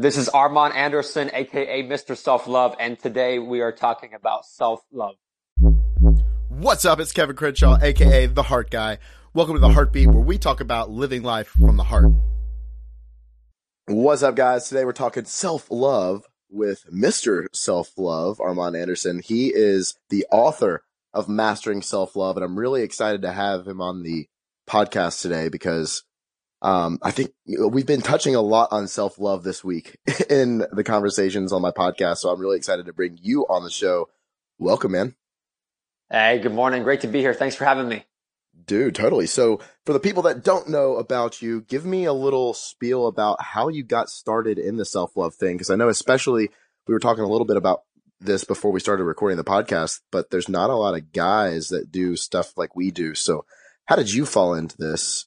This is Armon Anderson, aka Mr. Self Love, and today we are talking about self love. What's up? It's Kevin Crenshaw, aka The Heart Guy. Welcome to The Heartbeat, where we talk about living life from the heart. What's up, guys? Today we're talking self love with Mr. Self Love, Armon Anderson. He is the author of Mastering Self Love, and I'm really excited to have him on the podcast today because um, I think we've been touching a lot on self love this week in the conversations on my podcast. So I'm really excited to bring you on the show. Welcome, man. Hey, good morning. Great to be here. Thanks for having me. Dude, totally. So for the people that don't know about you, give me a little spiel about how you got started in the self love thing. Cause I know especially we were talking a little bit about this before we started recording the podcast, but there's not a lot of guys that do stuff like we do. So how did you fall into this?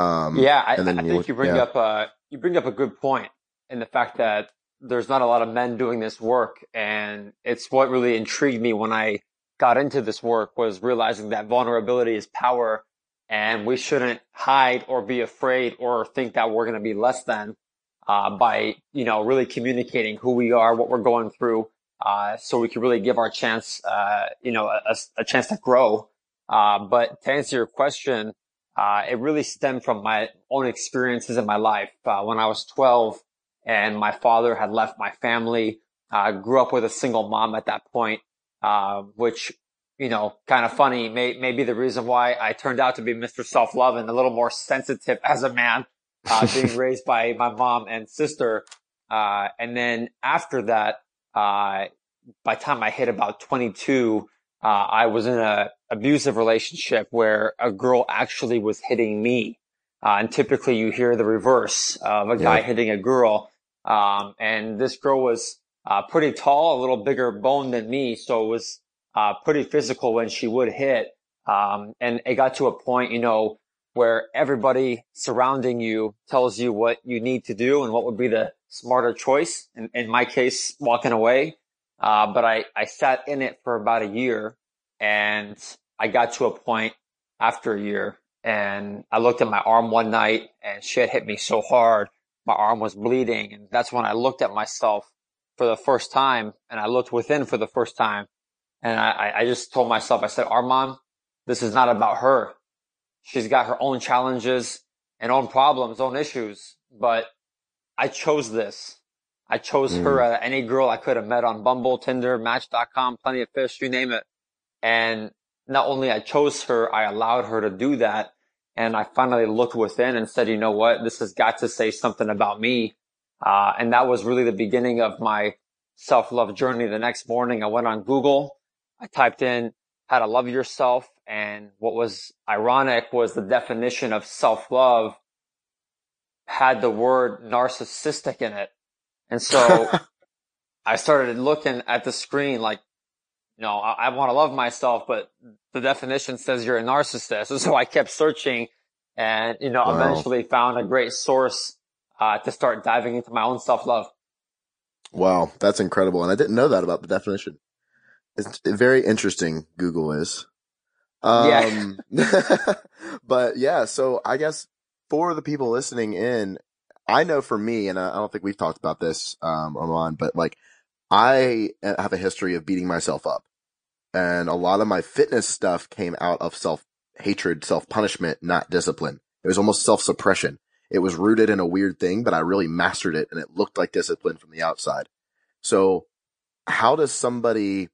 Um, yeah, I, I think you, you bring yeah. up uh, you bring up a good point in the fact that there's not a lot of men doing this work, and it's what really intrigued me when I got into this work was realizing that vulnerability is power, and we shouldn't hide or be afraid or think that we're going to be less than uh, by you know really communicating who we are, what we're going through, uh, so we can really give our chance, uh, you know, a, a, chance to grow. Uh, but to answer your question, uh, it really stemmed from my own experiences in my life. Uh, when I was 12 and my father had left my family, I grew up with a single mom at that point, uh, which, you know, kind of funny, may, may be the reason why I turned out to be Mr. Self-Love and a little more sensitive as a man, uh, being raised by my mom and sister. Uh, and then after that, uh, by the time I hit about 22, uh, I was in a abusive relationship where a girl actually was hitting me. Uh, and typically you hear the reverse of a guy yeah. hitting a girl. Um, and this girl was, uh, pretty tall, a little bigger bone than me. So it was, uh, pretty physical when she would hit. Um, and it got to a point, you know, where everybody surrounding you tells you what you need to do and what would be the smarter choice. In, in my case, walking away. Uh, but I, I sat in it for about a year and I got to a point after a year and I looked at my arm one night and shit hit me so hard. My arm was bleeding. And that's when I looked at myself for the first time and I looked within for the first time. And I, I just told myself, I said, Armon, this is not about her. She's got her own challenges and own problems, own issues, but I chose this. I chose mm. her, uh, any girl I could have met on Bumble, Tinder, Match.com, Plenty of Fish, you name it. And not only I chose her, I allowed her to do that. And I finally looked within and said, you know what? This has got to say something about me. Uh, and that was really the beginning of my self-love journey. The next morning I went on Google. I typed in how to love yourself. And what was ironic was the definition of self-love had the word narcissistic in it. And so I started looking at the screen like, know, I, I want to love myself, but the definition says you're a narcissist. And so I kept searching and, you know, wow. eventually found a great source uh, to start diving into my own self love. Wow. That's incredible. And I didn't know that about the definition. It's very interesting. Google is. Um, yeah. but yeah, so I guess for the people listening in, I know for me, and I don't think we've talked about this, um, Armon, but like I have a history of beating myself up. And a lot of my fitness stuff came out of self hatred, self punishment, not discipline. It was almost self suppression. It was rooted in a weird thing, but I really mastered it and it looked like discipline from the outside. So how does somebody,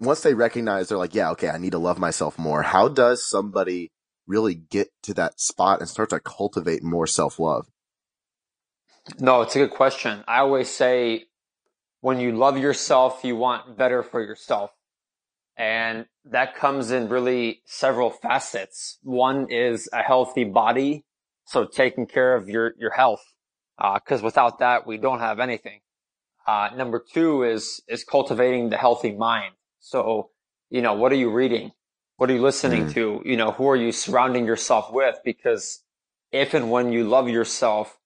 once they recognize they're like, yeah, okay, I need to love myself more. How does somebody really get to that spot and start to cultivate more self love? No, it's a good question. I always say when you love yourself, you want better for yourself. And that comes in really several facets. One is a healthy body. So taking care of your, your health. Uh, cause without that, we don't have anything. Uh, number two is, is cultivating the healthy mind. So, you know, what are you reading? What are you listening mm. to? You know, who are you surrounding yourself with? Because if and when you love yourself,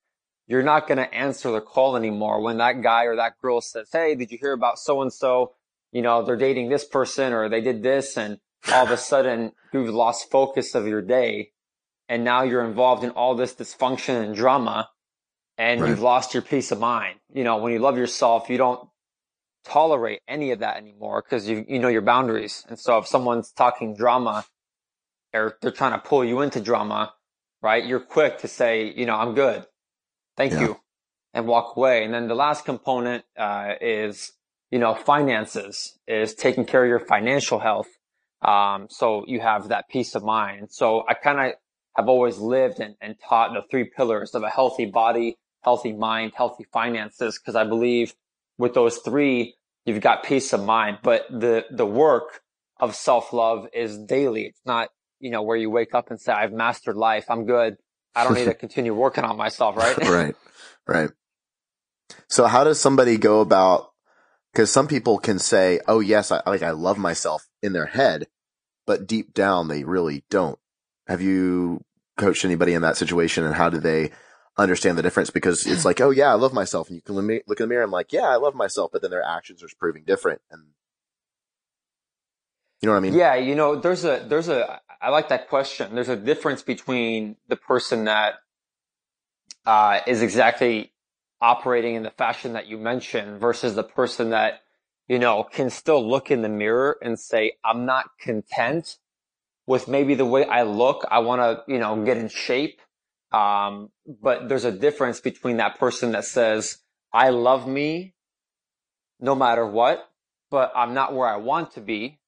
you're not going to answer the call anymore when that guy or that girl says, Hey, did you hear about so and so? You know, they're dating this person or they did this. And all of a sudden you've lost focus of your day. And now you're involved in all this dysfunction and drama and right. you've lost your peace of mind. you know, when you love yourself, you don't tolerate any of that anymore because you, you know your boundaries. And so if someone's talking drama or they're trying to pull you into drama, right? You're quick to say, you know, I'm good. Thank yeah. you. And walk away. And then the last component, uh, is, you know, finances is taking care of your financial health. Um, so you have that peace of mind. So I kind of have always lived and, and taught the three pillars of a healthy body, healthy mind, healthy finances. Cause I believe with those three, you've got peace of mind. But the, the work of self love is daily. It's not, you know, where you wake up and say, I've mastered life. I'm good. I don't need to continue working on myself. Right. right. Right. So how does somebody go about, cause some people can say, Oh yes, I like, I love myself in their head, but deep down they really don't. Have you coached anybody in that situation and how do they understand the difference because it's like, oh yeah, I love myself. And you can look in the mirror. I'm like, yeah, I love myself. But then their actions are proving different. And you know what I mean? Yeah. You know, there's a, there's a, I like that question. There's a difference between the person that, uh, is exactly operating in the fashion that you mentioned versus the person that, you know, can still look in the mirror and say, I'm not content with maybe the way I look. I want to, you know, get in shape. Um, but there's a difference between that person that says, I love me no matter what, but I'm not where I want to be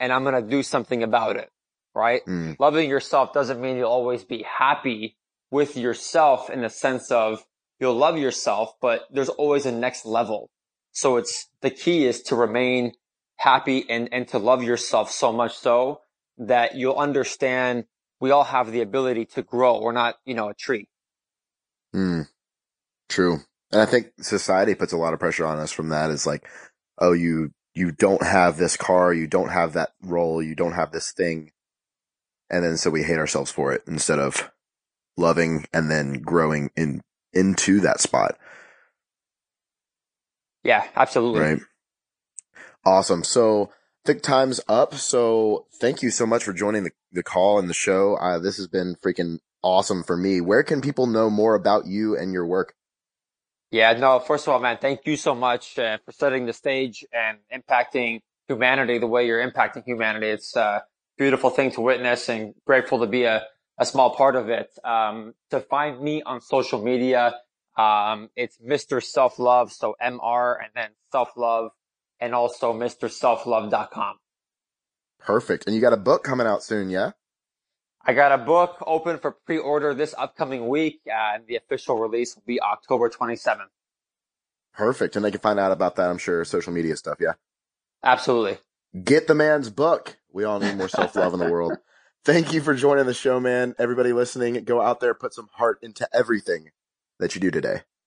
and I'm going to do something about it. Right. Mm. Loving yourself doesn't mean you'll always be happy with yourself in the sense of you'll love yourself, but there's always a next level. So it's the key is to remain happy and, and to love yourself so much so that you'll understand we all have the ability to grow. We're not, you know, a tree. Mm, true. And I think society puts a lot of pressure on us from that. It's like, oh, you, you don't have this car, you don't have that role, you don't have this thing. And then so we hate ourselves for it instead of loving and then growing in, into that spot. Yeah, absolutely. Right. Awesome. So I think time's up. So thank you so much for joining the, the call and the show. Uh, this has been freaking awesome for me. Where can people know more about you and your work? Yeah, no, first of all, man, thank you so much uh, for setting the stage and impacting humanity the way you're impacting humanity. It's a beautiful thing to witness and grateful to be a, a small part of it. Um, to find me on social media, um, it's Mr. Self Love. So MR and then self love and also Mr. Self MrSelfLove.com. Perfect. And you got a book coming out soon, yeah? I got a book open for pre-order this upcoming week, and the official release will be October 27th. Perfect. And they can find out about that, I'm sure, social media stuff, yeah? Absolutely. Get the man's book. We all need more self-love in the world. Thank you for joining the show, man. Everybody listening, go out there, put some heart into everything that you do today.